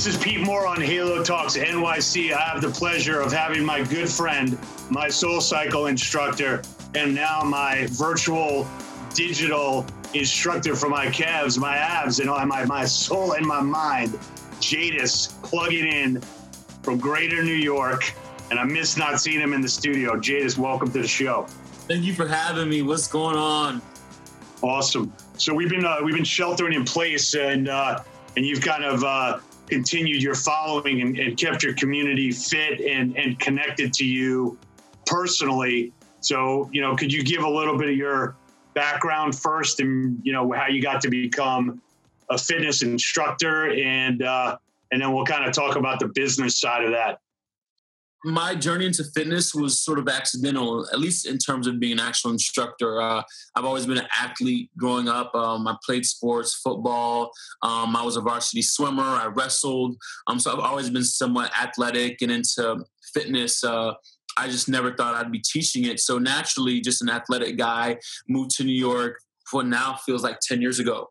This is Pete Moore on Halo Talks NYC. I have the pleasure of having my good friend, my Soul Cycle instructor, and now my virtual digital instructor for my calves, my abs, and my, my soul and my mind, Jaidus, plugging in from Greater New York. And I miss not seeing him in the studio. Jaidus, welcome to the show. Thank you for having me. What's going on? Awesome. So we've been uh, we've been sheltering in place, and uh, and you've kind of uh, continued your following and, and kept your community fit and, and connected to you personally. So, you know, could you give a little bit of your background first and, you know, how you got to become a fitness instructor and, uh, and then we'll kind of talk about the business side of that my journey into fitness was sort of accidental, at least in terms of being an actual instructor. Uh, I've always been an athlete growing up. Um, I played sports, football. Um, I was a varsity swimmer. I wrestled. Um, so I've always been somewhat athletic and into fitness. Uh, I just never thought I'd be teaching it. So naturally, just an athletic guy, moved to New York. What now feels like 10 years ago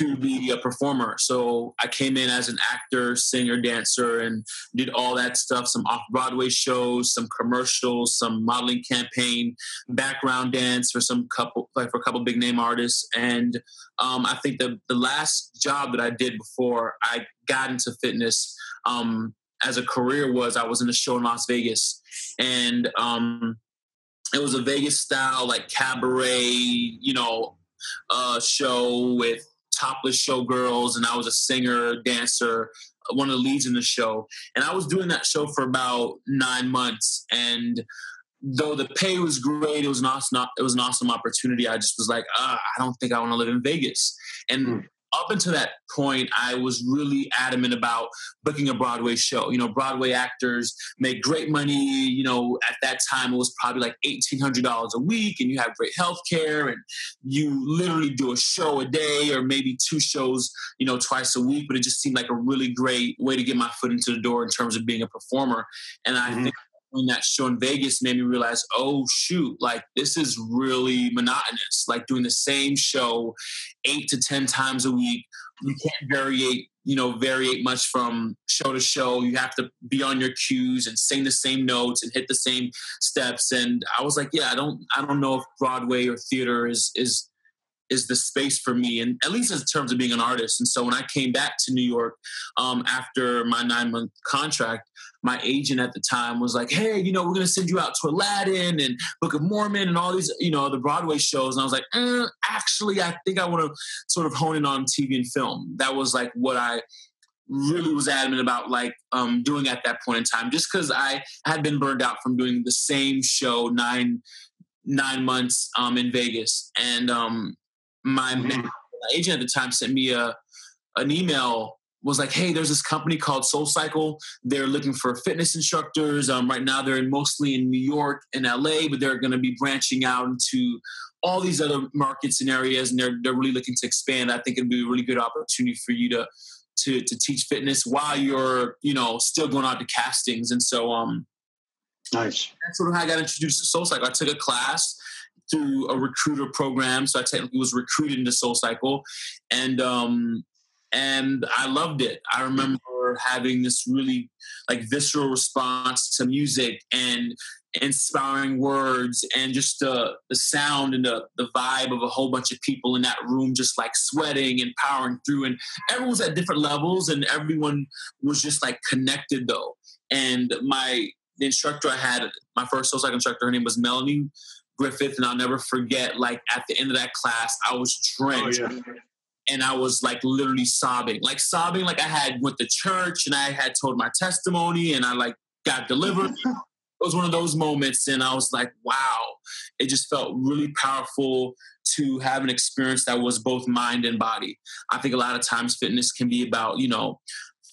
to be a performer. So I came in as an actor, singer, dancer, and did all that stuff. Some off Broadway shows, some commercials, some modeling campaign, background dance for some couple, like for a couple big name artists. And um, I think the the last job that I did before I got into fitness. Um, as a career was I was in a show in Las Vegas and um, it was a Vegas style like cabaret, you know, uh, show with topless showgirls, and I was a singer, dancer, one of the leads in the show. And I was doing that show for about nine months. And though the pay was great, it was an awesome, it was an awesome opportunity. I just was like, uh, I don't think I want to live in Vegas. And mm up until that point, I was really adamant about booking a Broadway show. You know, Broadway actors make great money. You know, at that time, it was probably like $1,800 a week, and you have great health care, and you literally do a show a day or maybe two shows, you know, twice a week. But it just seemed like a really great way to get my foot into the door in terms of being a performer. And I mm-hmm. think that show in Vegas made me realize, oh shoot, like this is really monotonous. Like doing the same show eight to ten times a week. You can't variate, you know, variate much from show to show. You have to be on your cues and sing the same notes and hit the same steps. And I was like, yeah, I don't I don't know if Broadway or theater is is is the space for me, and at least in terms of being an artist. And so when I came back to New York um, after my nine month contract, my agent at the time was like, "Hey, you know, we're going to send you out to Aladdin and Book of Mormon and all these, you know, the Broadway shows." And I was like, eh, "Actually, I think I want to sort of hone in on TV and film." That was like what I really was adamant about like um, doing at that point in time just because i had been burned out from doing the same show nine nine months um, in vegas and um, my, mm-hmm. my agent at the time sent me a an email was like, hey, there's this company called Soul Cycle. They're looking for fitness instructors. Um, right now, they're in, mostly in New York and LA, but they're going to be branching out into all these other markets and areas, and they're they're really looking to expand. I think it'd be a really good opportunity for you to to to teach fitness while you're you know still going out to castings. And so, um, nice. That's sort of how I got introduced to Soul Cycle. I took a class through a recruiter program. So I technically was recruited into Soul Cycle, and um, and I loved it. I remember having this really like visceral response to music and inspiring words and just the the sound and the the vibe of a whole bunch of people in that room just like sweating and powering through and everyone's at different levels and everyone was just like connected though and my the instructor I had my first soul instructor her name was Melanie Griffith, and I'll never forget. Like at the end of that class, I was oh, drenched. Oh, yeah. And I was like literally sobbing, like sobbing, like I had went to church and I had told my testimony and I like got delivered. it was one of those moments, and I was like, wow, it just felt really powerful to have an experience that was both mind and body. I think a lot of times fitness can be about, you know,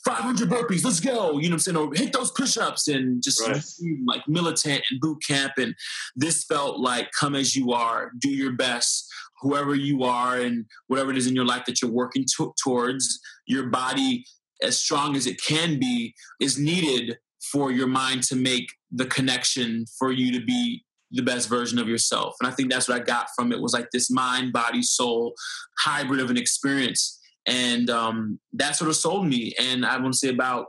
500 burpees, let's go. You know what I'm saying? Or hit those push ups and just right. like militant and boot camp. And this felt like come as you are, do your best, whoever you are, and whatever it is in your life that you're working to- towards. Your body, as strong as it can be, is needed for your mind to make the connection for you to be the best version of yourself. And I think that's what I got from it was like this mind, body, soul hybrid of an experience and um, that sort of sold me. And I want to say about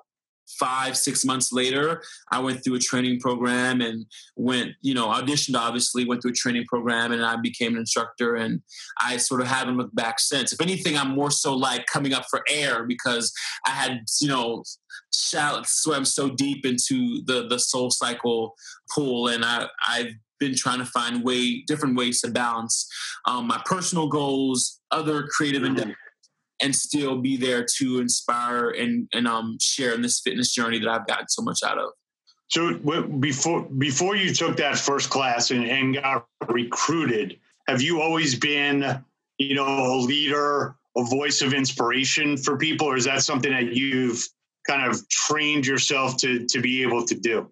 five six months later i went through a training program and went you know auditioned obviously went through a training program and i became an instructor and i sort of haven't looked back since if anything i'm more so like coming up for air because i had you know swam so deep into the the soul cycle pool and i i've been trying to find way different ways to balance um, my personal goals other creative mm-hmm. endeavors and still be there to inspire and and um share in this fitness journey that I've gotten so much out of. So before before you took that first class and, and got recruited, have you always been, you know, a leader, a voice of inspiration for people, or is that something that you've kind of trained yourself to to be able to do?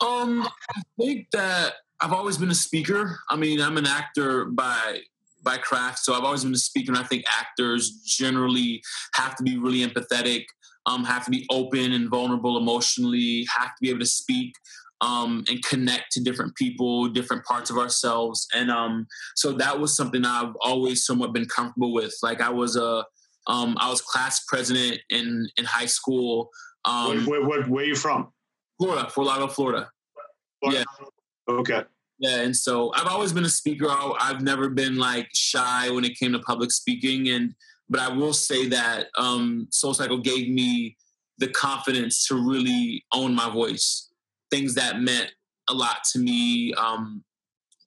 Um, I think that I've always been a speaker. I mean, I'm an actor by by craft. So I've always been a speaker, and I think actors generally have to be really empathetic, um, have to be open and vulnerable emotionally, have to be able to speak um, and connect to different people, different parts of ourselves. And um, so that was something I've always somewhat been comfortable with. Like I was a, um, I was class president in in high school. Um, where, where, where, are you from? Florida, Fort Lauderdale, Florida. Florida. Yeah. Okay. Yeah, and so I've always been a speaker. I've never been like shy when it came to public speaking, and but I will say that um, Soul Cycle gave me the confidence to really own my voice. Things that meant a lot to me, um,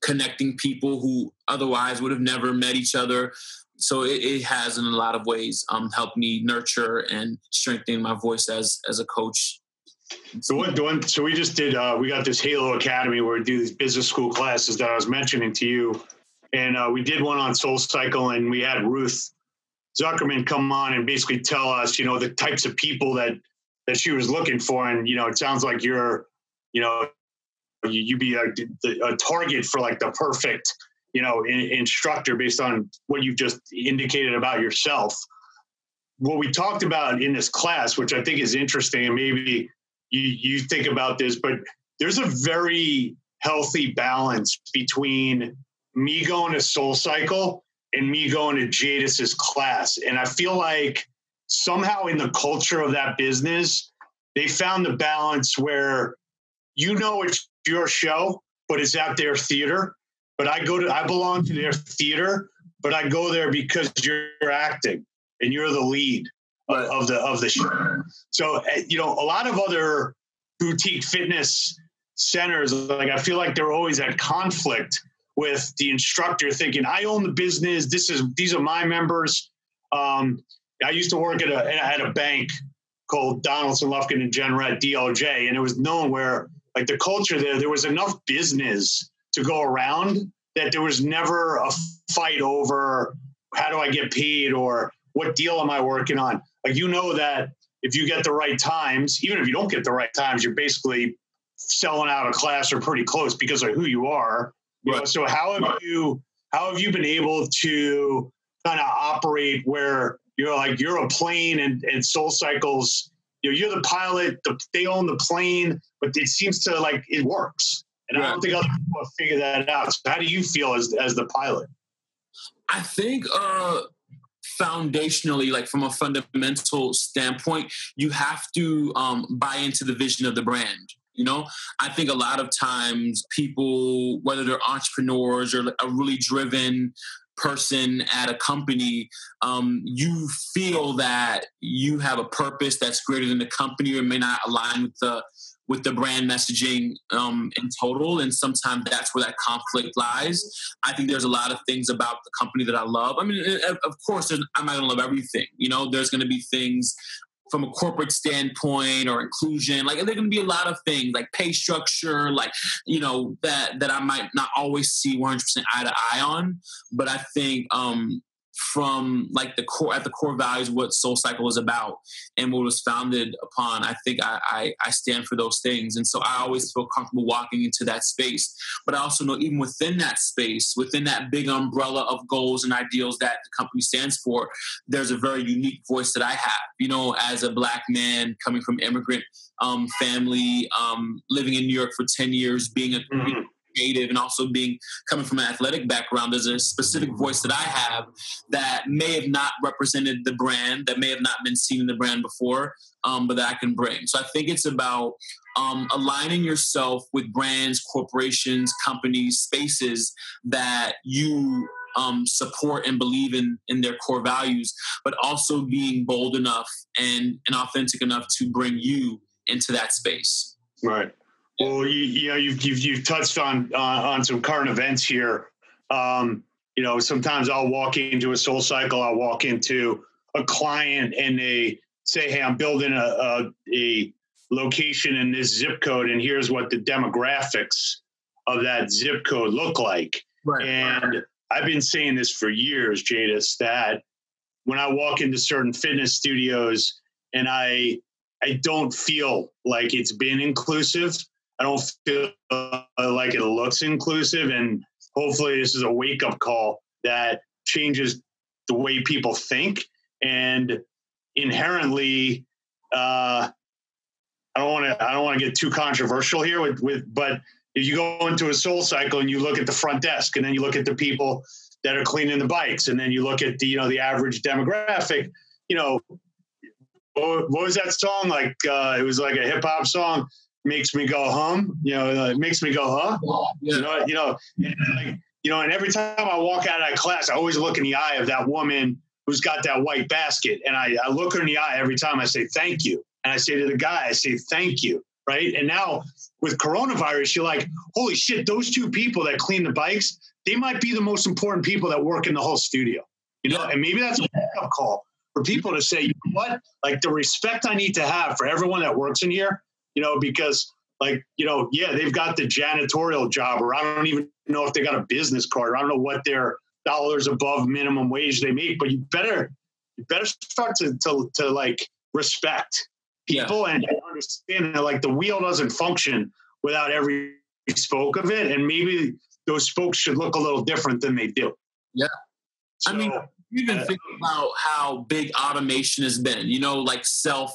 connecting people who otherwise would have never met each other. So it, it has, in a lot of ways, um, helped me nurture and strengthen my voice as as a coach so what? So we just did. Uh, we got this Halo Academy where we do these business school classes that I was mentioning to you, and uh, we did one on Soul Cycle, and we had Ruth Zukerman come on and basically tell us, you know, the types of people that that she was looking for, and you know, it sounds like you're, you know, you, you be a, a target for like the perfect, you know, in, instructor based on what you've just indicated about yourself. What we talked about in this class, which I think is interesting, and maybe you you think about this, but there's a very healthy balance between me going to Soul Cycle and me going to Jaidus's class. And I feel like somehow in the culture of that business, they found the balance where you know it's your show, but it's at their theater. But I go to I belong to their theater, but I go there because you're acting and you're the lead of the of the show. So eh, you know, a lot of other boutique fitness centers, like I feel like they're always at conflict with the instructor, thinking, "I own the business. This is these are my members." Um, I used to work at a at a bank called Donaldson, Lufkin, and Jenrette DLJ, and it was known where like the culture there, there was enough business to go around that there was never a fight over how do I get paid or what deal am I working on. Like you know that if you get the right times, even if you don't get the right times, you're basically selling out a class or pretty close because of who you are. You right. know, so how have right. you how have you been able to kind of operate where you're like you're a plane and, and Soul Cycles, you know, you're the pilot, the, they own the plane, but it seems to like it works. And right. I don't think other people have figured that out. So how do you feel as as the pilot? I think uh foundationally, like from a fundamental standpoint, you have to um, buy into the vision of the brand. You know, I think a lot of times people, whether they're entrepreneurs or a really driven person at a company, um, you feel that you have a purpose that's greater than the company or may not align with the with the brand messaging um, in total. And sometimes that's where that conflict lies. I think there's a lot of things about the company that I love. I mean, of course, I'm not going to love everything. You know, there's going to be things from a corporate standpoint or inclusion like there can be a lot of things like pay structure like you know that that i might not always see 100% eye to eye on but i think um from like the core at the core values what soul cycle is about and what was founded upon i think I, I, I stand for those things. And so i always feel comfortable walking into that space. But i also know even within that space within that big umbrella of goals and ideals that the company stands for there's a very unique voice that i have. You know as a black man coming from immigrant um, family um, living in new york for 10 years being a mm-hmm creative and also being coming from an athletic background, there's a specific voice that I have that may have not represented the brand, that may have not been seen in the brand before, um, but that I can bring. So I think it's about um, aligning yourself with brands, corporations, companies, spaces that you um, support and believe in in their core values, but also being bold enough and and authentic enough to bring you into that space. Right. Well, you, you know, you've, you've, you've touched on uh, on some current events here. Um, you know, sometimes I'll walk into a Soul Cycle. I'll walk into a client and they say, "Hey, I'm building a, a, a location in this zip code, and here's what the demographics of that zip code look like." Right. And I've been saying this for years, Jaidus, that when I walk into certain fitness studios and I I don't feel like it's been inclusive. I don't feel like it looks inclusive, and hopefully, this is a wake up call that changes the way people think. And inherently, uh, I don't want to I don't want to get too controversial here with with, but if you go into a soul cycle and you look at the front desk and then you look at the people that are cleaning the bikes and then you look at the you know the average demographic you know what, was that song like uh, it was like a hip-hop song makes me go hum you know it makes me go huh? You know you know like, you know and every time i walk out of that class i always look in the eye of that woman who's got that white basket. And i, I look her in the eye every time i say thank you. And i say to the guy i say thank you right? And now with coronavirus, you're like, holy shit, those two people that clean the bikes, they might be the most important people that work in the whole studio. You know, and maybe that's a call for people to say, you know what, like the respect I need to have for everyone that works in here, you know, because like, you know, yeah, they've got the janitorial job, or I don't even know if they got a business card, or I don't know what their dollars above minimum wage they make, but you better you better start to to, to like respect people yeah. and understand that like the wheel doesn't function without every spoke of it, and maybe those spokes should look a little different than they do. Yeah, so, I mean, even think about how big automation has been you know like self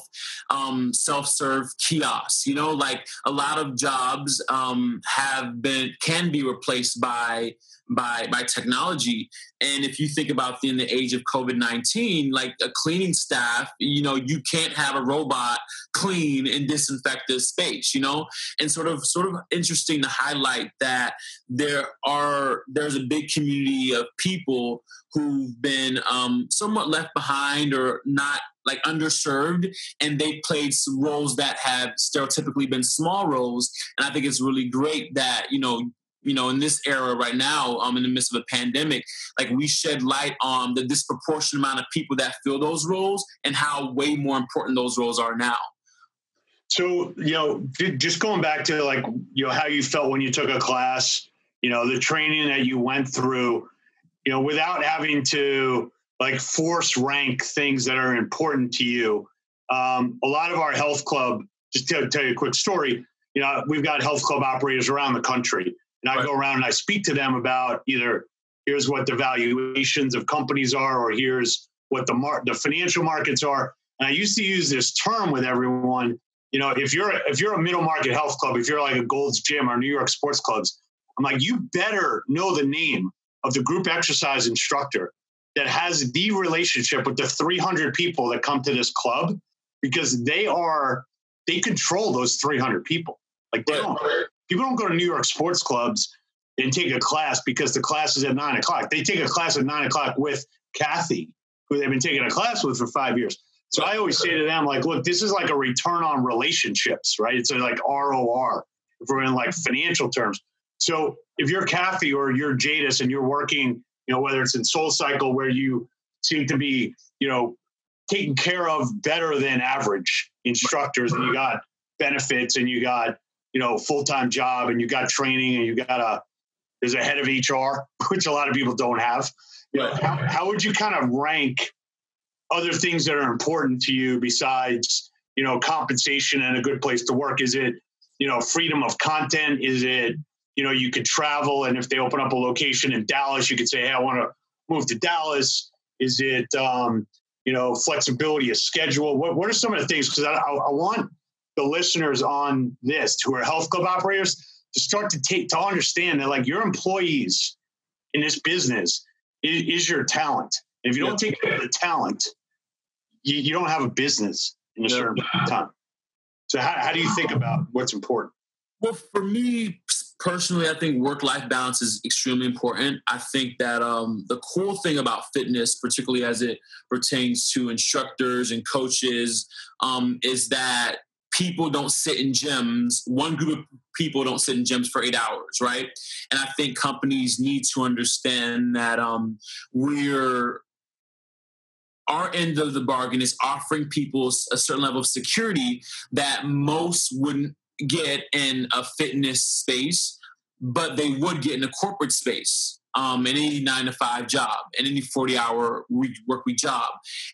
um, self-serve kiosks you know like a lot of jobs um, have been can be replaced by by by technology. And if you think about in the age of covid-19 like a cleaning staff you know you can't have a robot clean and disinfect this space you know? And sort of sort of interesting to highlight that there are there's a big community of people who've been um, somewhat left behind or not like underserved and they played roles that have stereotypically been small roles. And i think it's really great that you know you know, in this era right now, um, in the midst of a pandemic, like we shed light on the disproportionate amount of people that fill those roles and how way more important those roles are now. So, you know, just going back to like, you know, how you felt when you took a class, you know, the training that you went through, you know, without having to like force rank things that are important to you. Um, a lot of our health club, just to tell you a quick story, you know, we've got health club operators around the country and I right. go around and I speak to them about either here's what the valuations of companies are, or here's what the mar- the financial markets are. And I used to use this term with everyone. You know, if you're a, if you're a middle market health club, if you're like a Gold's Gym or New York Sports Clubs, I'm like, you better know the name of the group exercise instructor that has the relationship with the 300 people that come to this club because they are they control those 300 people. Like they don't people don't go to New York sports clubs and take a class because the class is at nine o'clock. They take a class at nine o'clock with Kathy, who they've been taking a class with for five years. So I always say to them, like, look, this is like a return on relationships, right? It's like ROR if we're in like financial terms. So if you're Kathy or you're Jaidus and you're working, you know, whether it's in Soul Cycle where you seem to be, you know, taken care of better than average instructors and you got benefits and you got you know full time job and you got training and you got a there's a head of HR, which a lot of people don't have. You know, how, how would you kind of rank other things that are important to you besides you know compensation and a good place to work? Is it you know freedom of content? Is it you know you could travel and if they open up a location in Dallas, you could say, hey, I want to move to Dallas. Is it um, you know flexibility of schedule? What what are some of the things? Because I, I, I want the listeners on this who are health club operators to start to take to understand that like your employees in this business is, is your talent. If you don't take care of the talent, you, you don't have a business in a certain time. So how, how do you think about what's important? Well, for me personally, I think work life balance is extremely important. I think that um, the cool thing about fitness, particularly as it pertains to instructors and coaches, um, is that people don't sit in gyms. One group of people don't sit in gyms for eight hours, right? And I think companies need to understand that um, we're our end of the bargain is offering people a certain level of security that most wouldn't get in a fitness space, but they would get in a corporate space. Um, any nine to five job, any 40 hour week, work week job.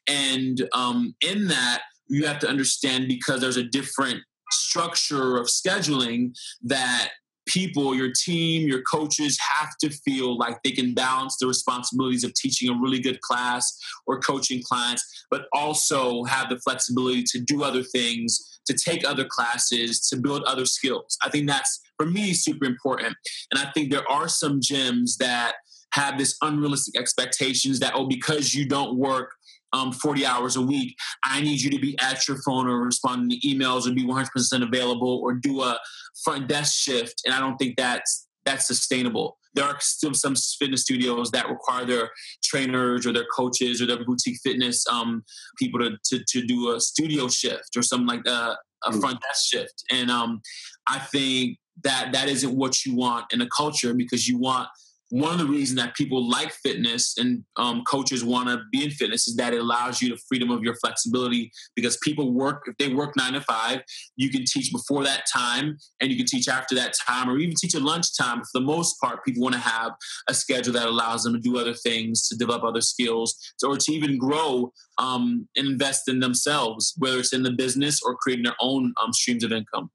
And um, in that, you have to understand because there's a different structure of scheduling that people, your team, your coaches have to feel like they can balance the responsibilities of teaching a really good class or coaching clients, but also have the flexibility to do other things, to take other classes, to build other skills. I think that's, for me, super important. And I think there are some gyms that have this unrealistic expectations that, oh, because you don't work um, 40 hours a week. I need you to be at your phone or responding to emails or be 100% available or do a front desk shift. And I don't think that's that's sustainable. There are still some fitness studios that require their trainers or their coaches or their boutique fitness um, people to, to, to, do a studio shift or something like a, a mm. front desk shift. And um, I think that that isn't what you want in a culture because you want – one of the reasons that people like fitness and um, coaches want to be in fitness is that it allows you the freedom of your flexibility because people work if they work nine to five you can teach before that time and you can teach after that time or even teach at lunchtime. For the most part people want to have a schedule that allows them to do other things to develop other skills or to even grow um, and invest in themselves whether it's in the business or creating their own um, streams of income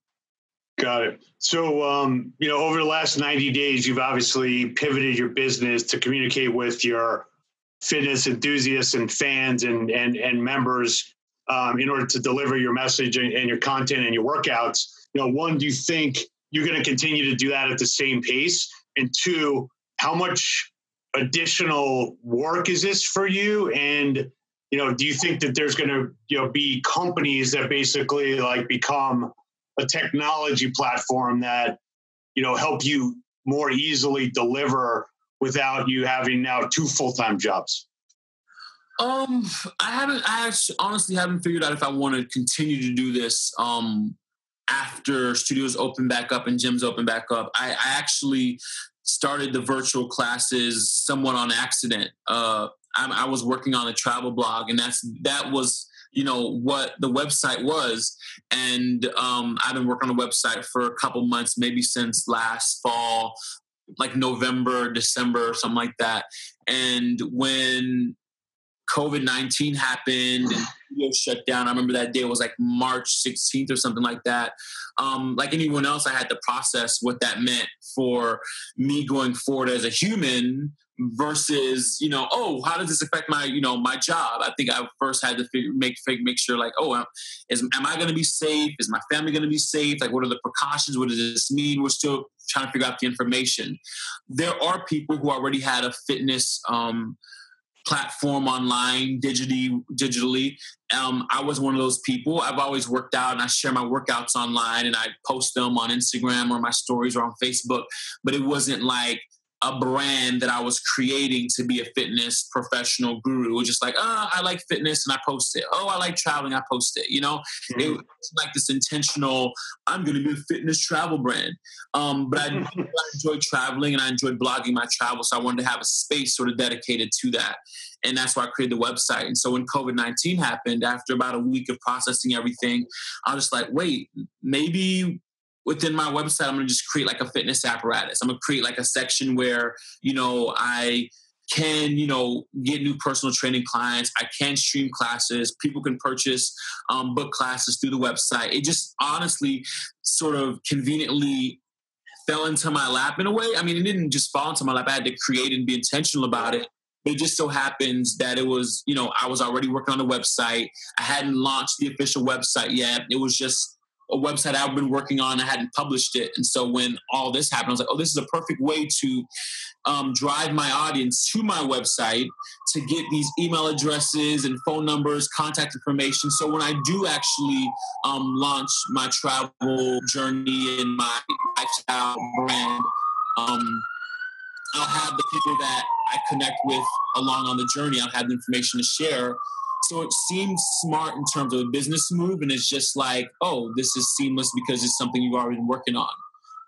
Got it. So, um, you know, over the last 90 days, you've obviously pivoted your business to communicate with your fitness enthusiasts and fans and and, and members um, in order to deliver your message and, and, your content and your workouts. You know, one, do you think you're going to continue to do that at the same pace? And two, how much additional work is this for you? And you know, do you think that there's going to you know be companies that basically like become a technology platform that you know help you more easily deliver without you having now two full-time jobs? Um i haven't i honestly haven't figured out if i want to continue to do this um after studios open back up and gyms open back up. I, I actually started the virtual classes somewhat on accident. Uh I, I was working on a travel blog and that's that was you know what the website was. And um, i've been working on the website for a couple months maybe since last fall like november december something like that. And when covid-19 happened and shut down. I remember that day was like march 16th or something like that. Um, like anyone else i had to process what that meant for me going forward as a human versus you know oh how does this affect my you know my job? I think i first had to figure, make make sure like oh is am i going to be safe? Is my family going to be safe? Like what are the precautions? What does this mean? We're still trying to figure out the information. There are people who already had a fitness um, platform online digitally digitally. Um, i was one of those people. I've always worked out and i share my workouts online and i post them on instagram or my stories or on facebook but it wasn't like a brand that I was creating to be a fitness professional guru. It was just like, oh, I like fitness and I post it. Oh, I like traveling, I post it. You know, mm-hmm. it was like this intentional, I'm going to be a fitness travel brand. Um, but I, I enjoyed traveling and I enjoyed blogging my travel. So I wanted to have a space sort of dedicated to that. And that's why I created the website. And so when COVID 19 happened, after about a week of processing everything, I was just like, wait, maybe within my website, I'm going to just create like a fitness apparatus. I'm going to create like a section where, you know, I can, you know, get new personal training clients. I can stream classes. People can purchase um, book classes through the website. It just honestly sort of conveniently fell into my lap in a way. I mean, it didn't just fall into my lap. I had to create and be intentional about it. It just so happens that it was, you know, I was already working on the website. I hadn't launched the official website yet. It was just a website I've been working on. I hadn't published it, and so when all this happened, I was like, "Oh, this is a perfect way to um, drive my audience to my website to get these email addresses and phone numbers, contact information. So when I do actually um, launch my travel journey and my lifestyle brand, um, I'll have the people that I connect with along on the journey. I'll have the information to share so it seems smart in terms of a business move, and it's just like, oh, this is seamless because it's something you've already been working on.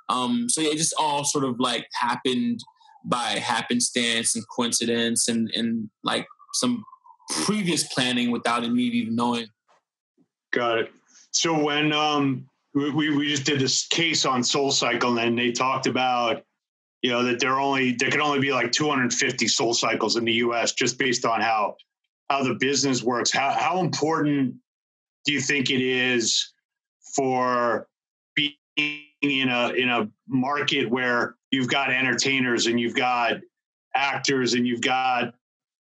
Um, so yeah, it just all sort of like happened by happenstance and coincidence, and and like some previous planning without me even knowing. Got it. So when um, we we just did this case on Soul Cycle, and they talked about you know that there only there could only be like 250 Soul Cycles in the U.S. just based on how how the business works. How how important do you think it is for being in a in a market where you've got entertainers and you've got actors and you've got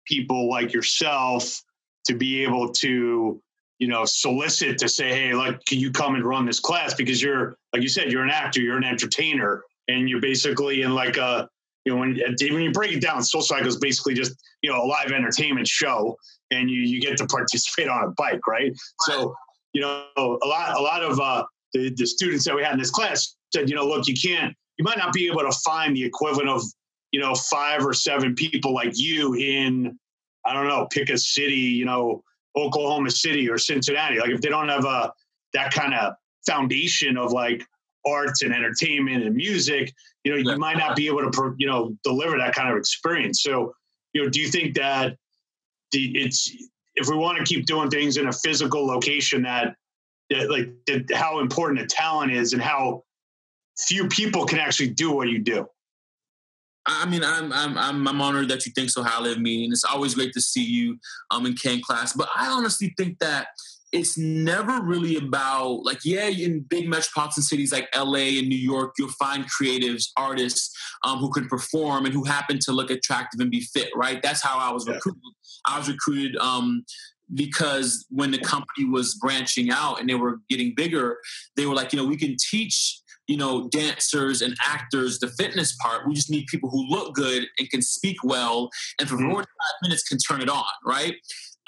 people like yourself to be able to you know solicit to say hey like can you come and run this class because you're like you said you're an actor you're an entertainer and you're basically in like a you know, when, when you break it down, Soul Cycle is basically just, you know, a live entertainment show and you, you get to participate on a bike, right? So, you know, a lot, a lot of uh, the, the students that we had in this class said, you know, look, you can't, you might not be able to find the equivalent of, you know, five or seven people like you in, I don't know, pick a city, you know, Oklahoma City or Cincinnati. Like if they don't have a, that kind of foundation of like arts and entertainment and music, you know, you might not be able to, you know, deliver that kind of experience. So, you know, do you think that the, it's if we want to keep doing things in a physical location that, that like that how important a talent is and how few people can actually do what you do? I mean, I'm I'm I'm I'm honored that you think so highly of me, and it's always great to see you um in Ken class. But I honestly think that it's never really about like yeah in big metropolitan cities like la and new york you'll find creatives artists um, who can perform and who happen to look attractive and be fit right that's how i was yeah. recruited i was recruited um, because when the company was branching out and they were getting bigger they were like you know we can teach you know dancers and actors the fitness part we just need people who look good and can speak well and for mm-hmm. 45 minutes can turn it on right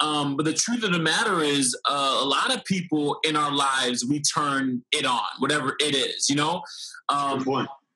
um, but the truth of the matter is, uh, a lot of people in our lives, we turn it on, whatever it is, you know? Um,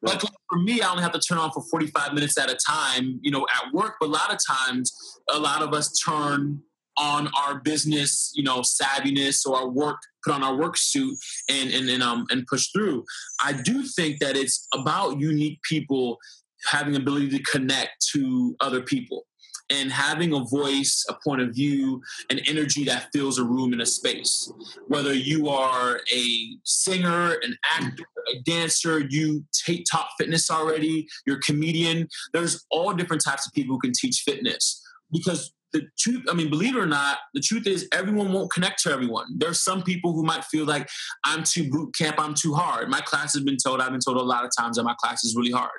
like for me, I only have to turn on for 45 minutes at a time, you know, at work. But a lot of times, a lot of us turn on our business, you know, savviness or our work, put on our work suit and and and um and push through. I do think that it's about unique people having ability to connect to other people and having a voice, a point of view, an energy that fills a room in a space. Whether you are a singer, an actor, a dancer, you take top fitness already, you're a comedian, there's all different types of people who can teach fitness. Because the truth, I mean, believe it or not, the truth is everyone won't connect to everyone. There's some people who might feel like I'm too boot camp, I'm too hard. My class has been told, I've been told a lot of times that my class is really hard.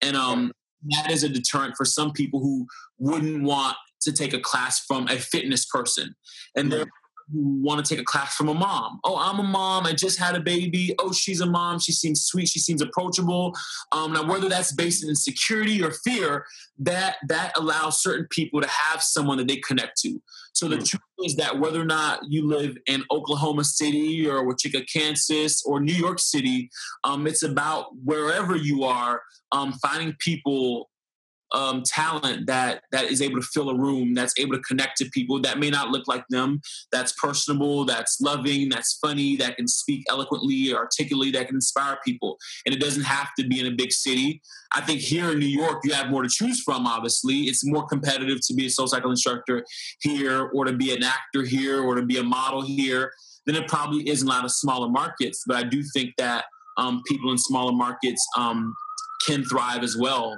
And um, that is a deterrent for some people who wouldn't want to take a class from a fitness person. And who want to take a class from a mom. Oh, I'm a mom. I just had a baby. Oh, she's a mom. She seems sweet. She seems approachable. Um, now, whether that's based in insecurity or fear, that that allows certain people to have someone that they connect to. So the mm. truth is that whether or not you live in Oklahoma City or Wichita, Kansas, or New York City, um, it's about wherever you are, um, finding people um, talent that that is able to fill a room, that's able to connect to people that may not look like them, that's personable, that's loving, that's funny, that can speak eloquently, articulately, that can inspire people. And it doesn't have to be in a big city. I think here in New York, you have more to choose from. Obviously, it's more competitive to be a soul cycle instructor here, or to be an actor here, or to be a model here than it probably is in a lot of smaller markets. But I do think that um, people in smaller markets um, can thrive as well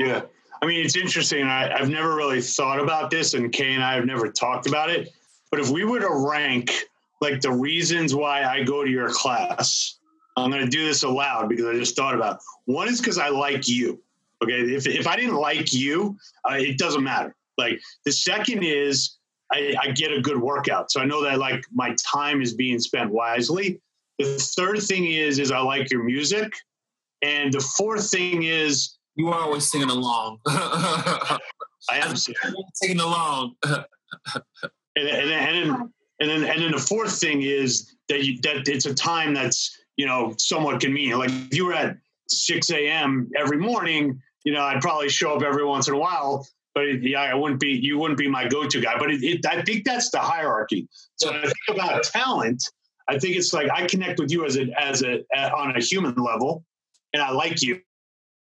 yeah. I mean, it's interesting. I, have never really thought about this, and Kay and I have never talked about it. But if we were to rank like the reasons why I go to your class, I'm going to do this aloud because I just thought about it. one is because I like you. Okay. If, if I didn't like you, uh, it doesn't matter. Like the second is I, I get a good workout. So I know that like my time is being spent wisely. The third thing is is I like your music, and the fourth thing is you are always singing along. I am singing along. and, and, and, then, and then and then the fourth thing is that you, that it's a time that's you know somewhat convenient. Like if you were at 6 a.m. every morning, you know I'd probably show up every once in a while but it, yeah, I wouldn't be you wouldn't be my go-to guy. But it, it, I think that's the hierarchy. So when I think about talent, I think it's like I connect with you as a as a, a on a human level, and I like you,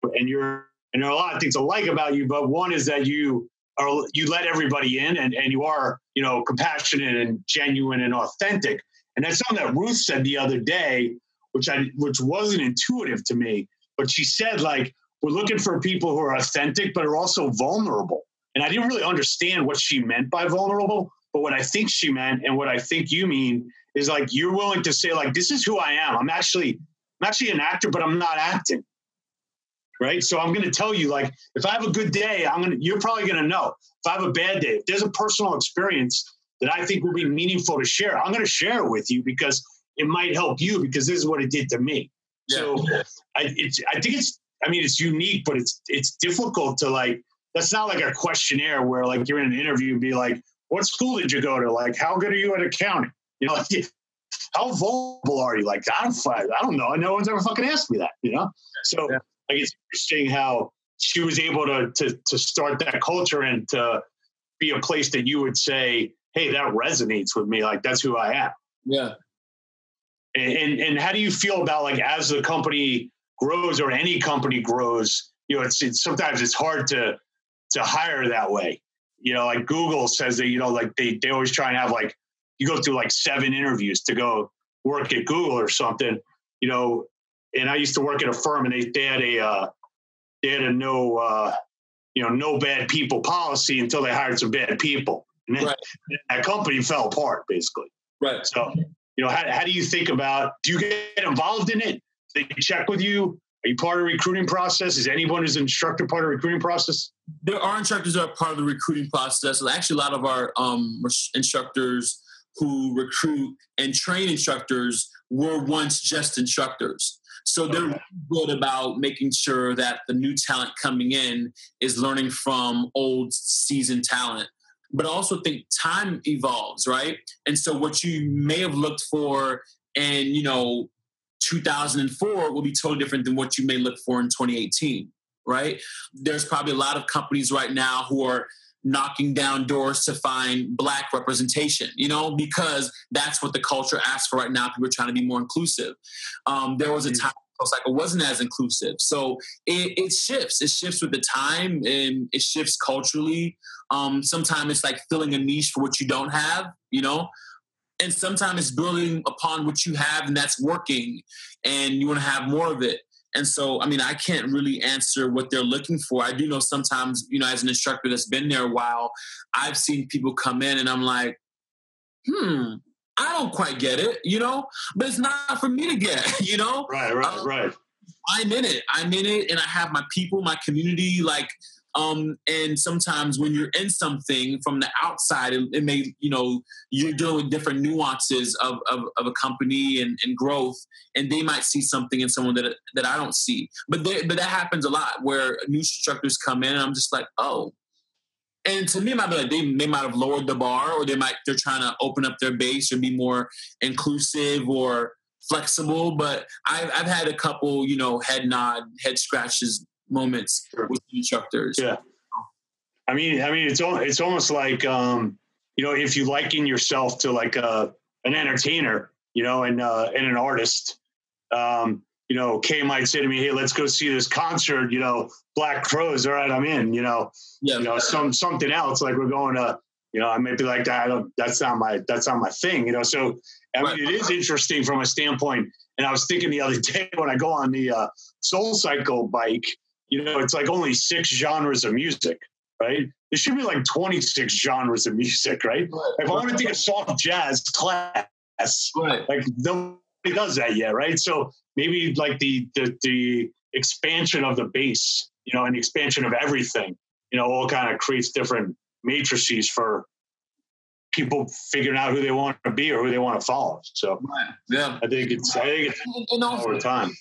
and you're and there are a lot of things I like about you. But one is that you are you let everybody in, and and you are you know compassionate and genuine and authentic. And that's something that Ruth said the other day, which I which wasn't intuitive to me. But she said like we're looking for people who are authentic, but are also vulnerable. And I didn't really understand what she meant by vulnerable. But what I think she meant and what I think you mean is like you're willing to say, like, this is who I am. I'm actually, I'm actually an actor, but I'm not acting. Right. So I'm gonna tell you, like, if I have a good day, I'm gonna you're probably gonna know. If I have a bad day, if there's a personal experience that I think will be meaningful to share, I'm gonna share it with you because it might help you because this is what it did to me. Yeah. So I, it's, I think it's I mean, it's unique, but it's it's difficult to like. That's not like a questionnaire where like you're in an interview and be like, "What school did you go to? Like, how good are you at accounting? You know, like, how vulnerable are you? Like, I don't, I don't know. No one's ever fucking asked me that. You know, so yeah. Like it's interesting how she was able to to to start that culture and to be a place that you would say, "Hey, that resonates with me. Like, that's who I am." Yeah. And, and, and how do you feel about like as the company grows or any company grows, you know, it's, it's sometimes it's hard to to hire that way. You know, like Google says that, you know, like they, they always try and have like you go through like seven interviews to go work at Google or something, you know. And I used to work at a firm and they, they had a uh, they had a no uh, you know, no bad people policy until they hired some bad people. And then right. that company fell apart basically. Right. So, you know, how, how do you think about do you get involved in it? they check with you? Are you part of the recruiting process? Is anyone who's an instructor part of the recruiting process? There are instructors that are part of the recruiting process. Actually, a lot of our um, instructors who recruit and train instructors were once just instructors. So they're okay. good about making sure that the new talent coming in is learning from old seasoned talent. But I also think time evolves, right? And so what you may have looked for in, you know 2004 will be totally different than what you may look for in 2018, right? There's probably a lot of companies right now who are knocking down doors to find black representation, you know, because that's what the culture asks for right now. People are trying to be more inclusive. Um, there was a mm-hmm. time it wasn't as inclusive. So it, it, shifts. It shifts with the time and it shifts culturally. Um, sometimes it's like filling a niche for what you don't have, you know and sometimes it's building upon what you have and that's working and you want to have more of it and so i mean i can't really answer what they're looking for. I do know sometimes you know as an instructor that's been there a while i've seen people come in and i'm like hmm i don't quite get it you know? But it's not for me to get you know? Right right um, right. I'm in it. I'm in it and i have my people my community like um, and sometimes when you're in something from the outside, it, it, may, you know, you're dealing with different nuances of, of, of a company and, and, growth, and they might see something in someone that that I don't see. But they, but that happens a lot where new instructors come in, and I'm just like, oh. And to me, it might be like they, they might have lowered the bar, or they might they're trying to open up their base or be more inclusive or flexible. But I've I've had a couple, you know, head nod, head scratches moments sure. with instructors. Yeah. I mean, I mean, it's it's almost like um, you know, if you liken yourself to like a uh, an entertainer, you know, and uh, and an artist, um, you know, Kay might say to me, "Hey, let's go see this concert." You know, Black Crowes. All right, I'm in. You know, yeah. you know, some something else like we're going to. You know, I may be like that. that's not my that's not my thing. You know, so I mean, it is interesting from a standpoint. And I was thinking the other day when I go on the uh, Soul Cycle bike, you know, it's like only six genres of music, right? There should be like 26 genres of music, right? right. If I want to take a soft jazz class, right. like nobody does that yet, right? So maybe like the, the the expansion of the bass, you know, and the expansion of everything, you know, all kind of creates different matrices for people figuring out who they want to be or who they want to follow. So yeah, I think it's I think it's over time.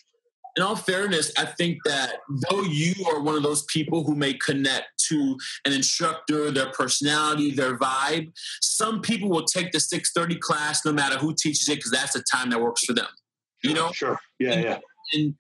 In all fairness, I think that though you are one of those people who may connect to an instructor, their personality, their vibe, some people will take the 630 class no matter who teaches it because that's the time that works for them. You know? Sure. Yeah, and, yeah. And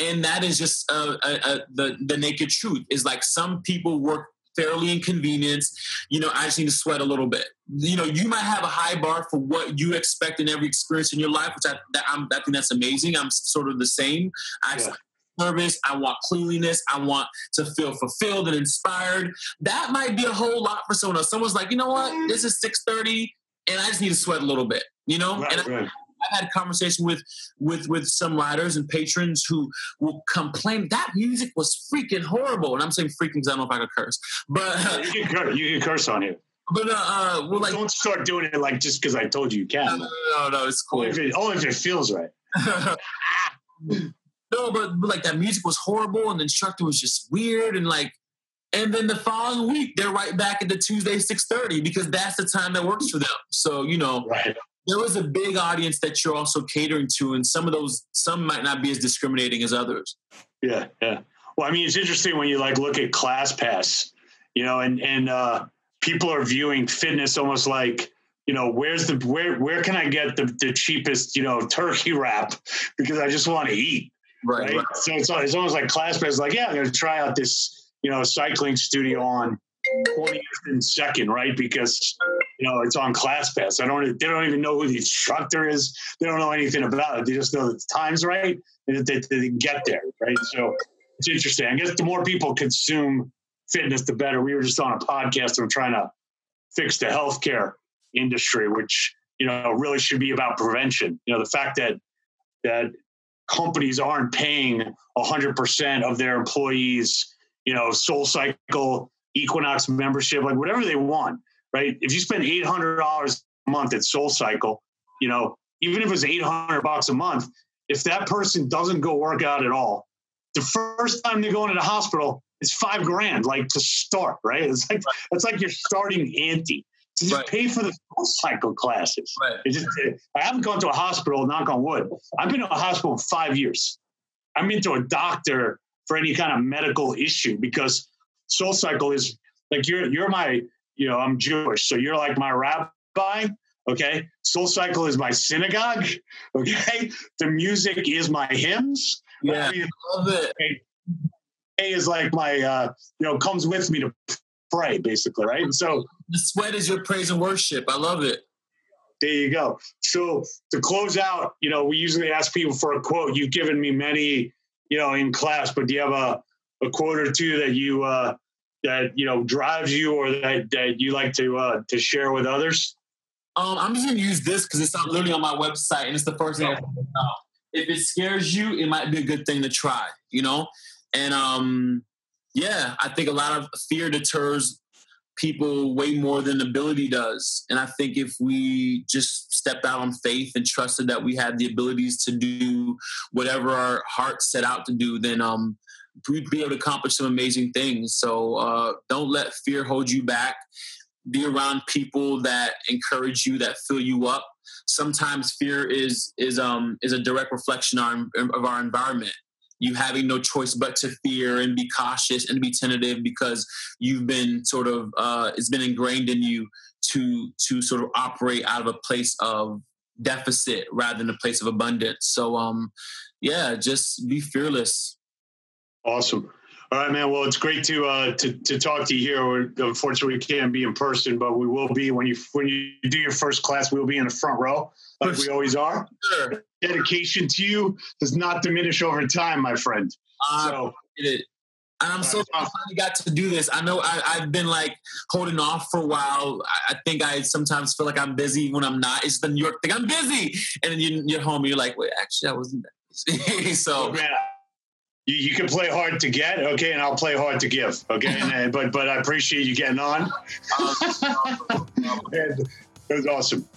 and that is just uh, uh, uh, the the naked truth. Is like some people work fairly inconvenienced. You know, I just need to sweat a little bit. You know, you might have a high bar for what you expect in every experience in your life, which I, that, I think that's amazing. I'm sort of the same. I yeah. Service. I want cleanliness. I want to feel fulfilled and inspired. That might be a whole lot for someone else. Someone's like, you know what? This is six thirty, and I just need to sweat a little bit. You know, right, and right. I've had a conversation with with with some writers and patrons who will complain that music was freaking horrible, and I'm saying freaking because I don't know if I could curse, but you, can curse, you can curse on here. But uh, uh well, like don't start doing it like just because I told you you can. No, no, no, no it's cool. Only if it, only if it feels right. no, but, but like that music was horrible, and the instructor was just weird, and like and then the following week they're right back at the Tuesday 6:30 because that's the time that works for them. So you know, right there was a big audience that you're also catering to, and some of those some might not be as discriminating as others. Yeah, yeah. Well, I mean, it's interesting when you like look at ClassPass, you know, and and uh, people are viewing fitness almost like you know where's the where where can I get the the cheapest you know turkey wrap because I just want to eat. Right, right. right. So it's, it's almost like ClassPass, like yeah, I'm going to try out this you know cycling studio on 20th and second, right? Because you know it's on ClassPass. I don't. They don't even know who the instructor is. They don't know anything about it. They just know that the time's right and they, they get there, right? So it's interesting. I guess the more people consume fitness, the better. We were just on a podcast we're trying to fix the healthcare industry, which you know really should be about prevention. You know, the fact that that companies aren't paying 100% of their employees, you know, Soul Cycle Equinox membership, like whatever they want, right? If you spend eight hundred dollars a month at Soul Cycle, you know, even if it's eight hundred bucks a month, if that person doesn't go work out at all, the first time they go into the hospital, it's five grand, like to start, right? It's like it's like you're starting ante. To just right. pay for the Soul Cycle classes. Right. Just, I haven't gone to a hospital, knock on wood. I've been to a hospital five years. I'm into a doctor for any kind of medical issue because Soul Cycle is like you're you're my you know I'm Jewish, so you're like my rabbi. Okay, Soul Cycle is my synagogue. Okay, the music is my hymns. Yeah, I love it. A is like my uh, you know comes with me to pray, basically, right? And so the sweat is your praise and worship. I love it. There you go. So to close out, you know, we usually ask people for a quote. You've given me many, you know, in class, but do you have a a quote or two that you uh, that you know drives you or that that you like to uh, to share with others? Um, I'm just gonna use this because it's not literally on my website and it's the first thing. I if it scares you, it might be a good thing to try. You know, and um, yeah, I think a lot of fear deters people way more than ability does. And I think if we just stepped out on faith and trusted that we had the abilities to do whatever our heart set out to do, then um, we'd be able to accomplish some amazing things. So uh, don't let fear hold you back. Be around people that encourage you, that fill you up. Sometimes fear is is um is a direct reflection on, of our environment. You having no choice but to fear and be cautious and be tentative because you've been sort of uh, it's been ingrained in you to to sort of operate out of a place of deficit rather than a place of abundance. So um yeah, just be fearless Awesome. All right, man. Well, it's great to uh, to to talk to you here. We're, unfortunately, we can't be in person, but we will be when you when you do your first class. We'll be in the front row, like we always are. Sure. Dedication to you does not diminish over time, my friend. Uh, so, it. And I'm so glad I got to do this. I know I, have been like holding off for a while. I, I, think I sometimes feel like I'm busy when I'm not. It's the New York thing. I'm busy, and then you, you're home. And you're like, wait, actually, I wasn't that busy. so, man, you, you, can play hard to get, okay, and I'll play hard to give, okay. and, but but I appreciate you getting on. it was awesome.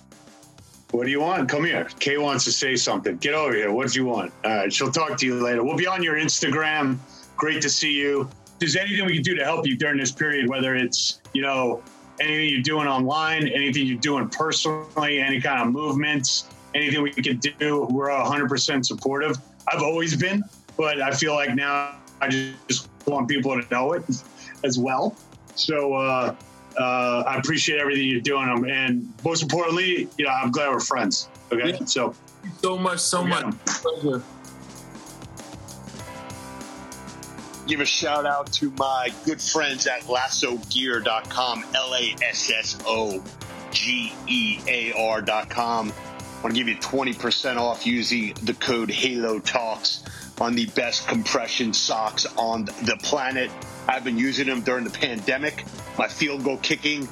What do you want? Come here. Kay wants to say something. Get over here. What do you want? All right, she'll talk to you later. We'll be on your Instagram. Great to see you. If there's anything we can do to help you during this period, whether it's you know anything you're doing online, anything you're doing personally, any kind of movements, anything we can do. We're 100% supportive. I've always been, but I feel like now I just want people to know it as well. So uh, uh, I appreciate everything you're doing, um, and most importantly, you know, I'm glad we're friends. Okay, yeah. so so much, so much pleasure. Give a shout out to my good friends at lassogear.com, L A S S O G E A R.com. I want to give you 20% off using the code Halo Talks on the best compression socks on the planet. I've been using them during the pandemic. My field goal kicking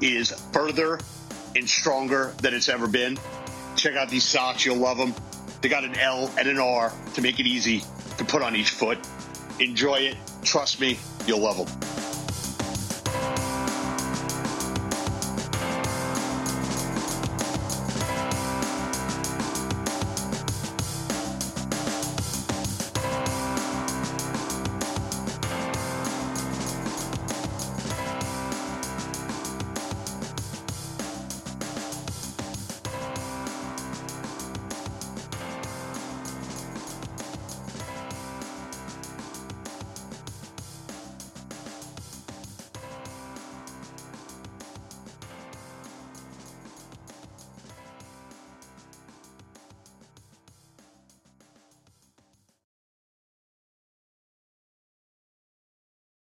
is further and stronger than it's ever been. Check out these socks. You'll love them. They got an L and an R to make it easy to put on each foot. Enjoy it. Trust me, you'll love them.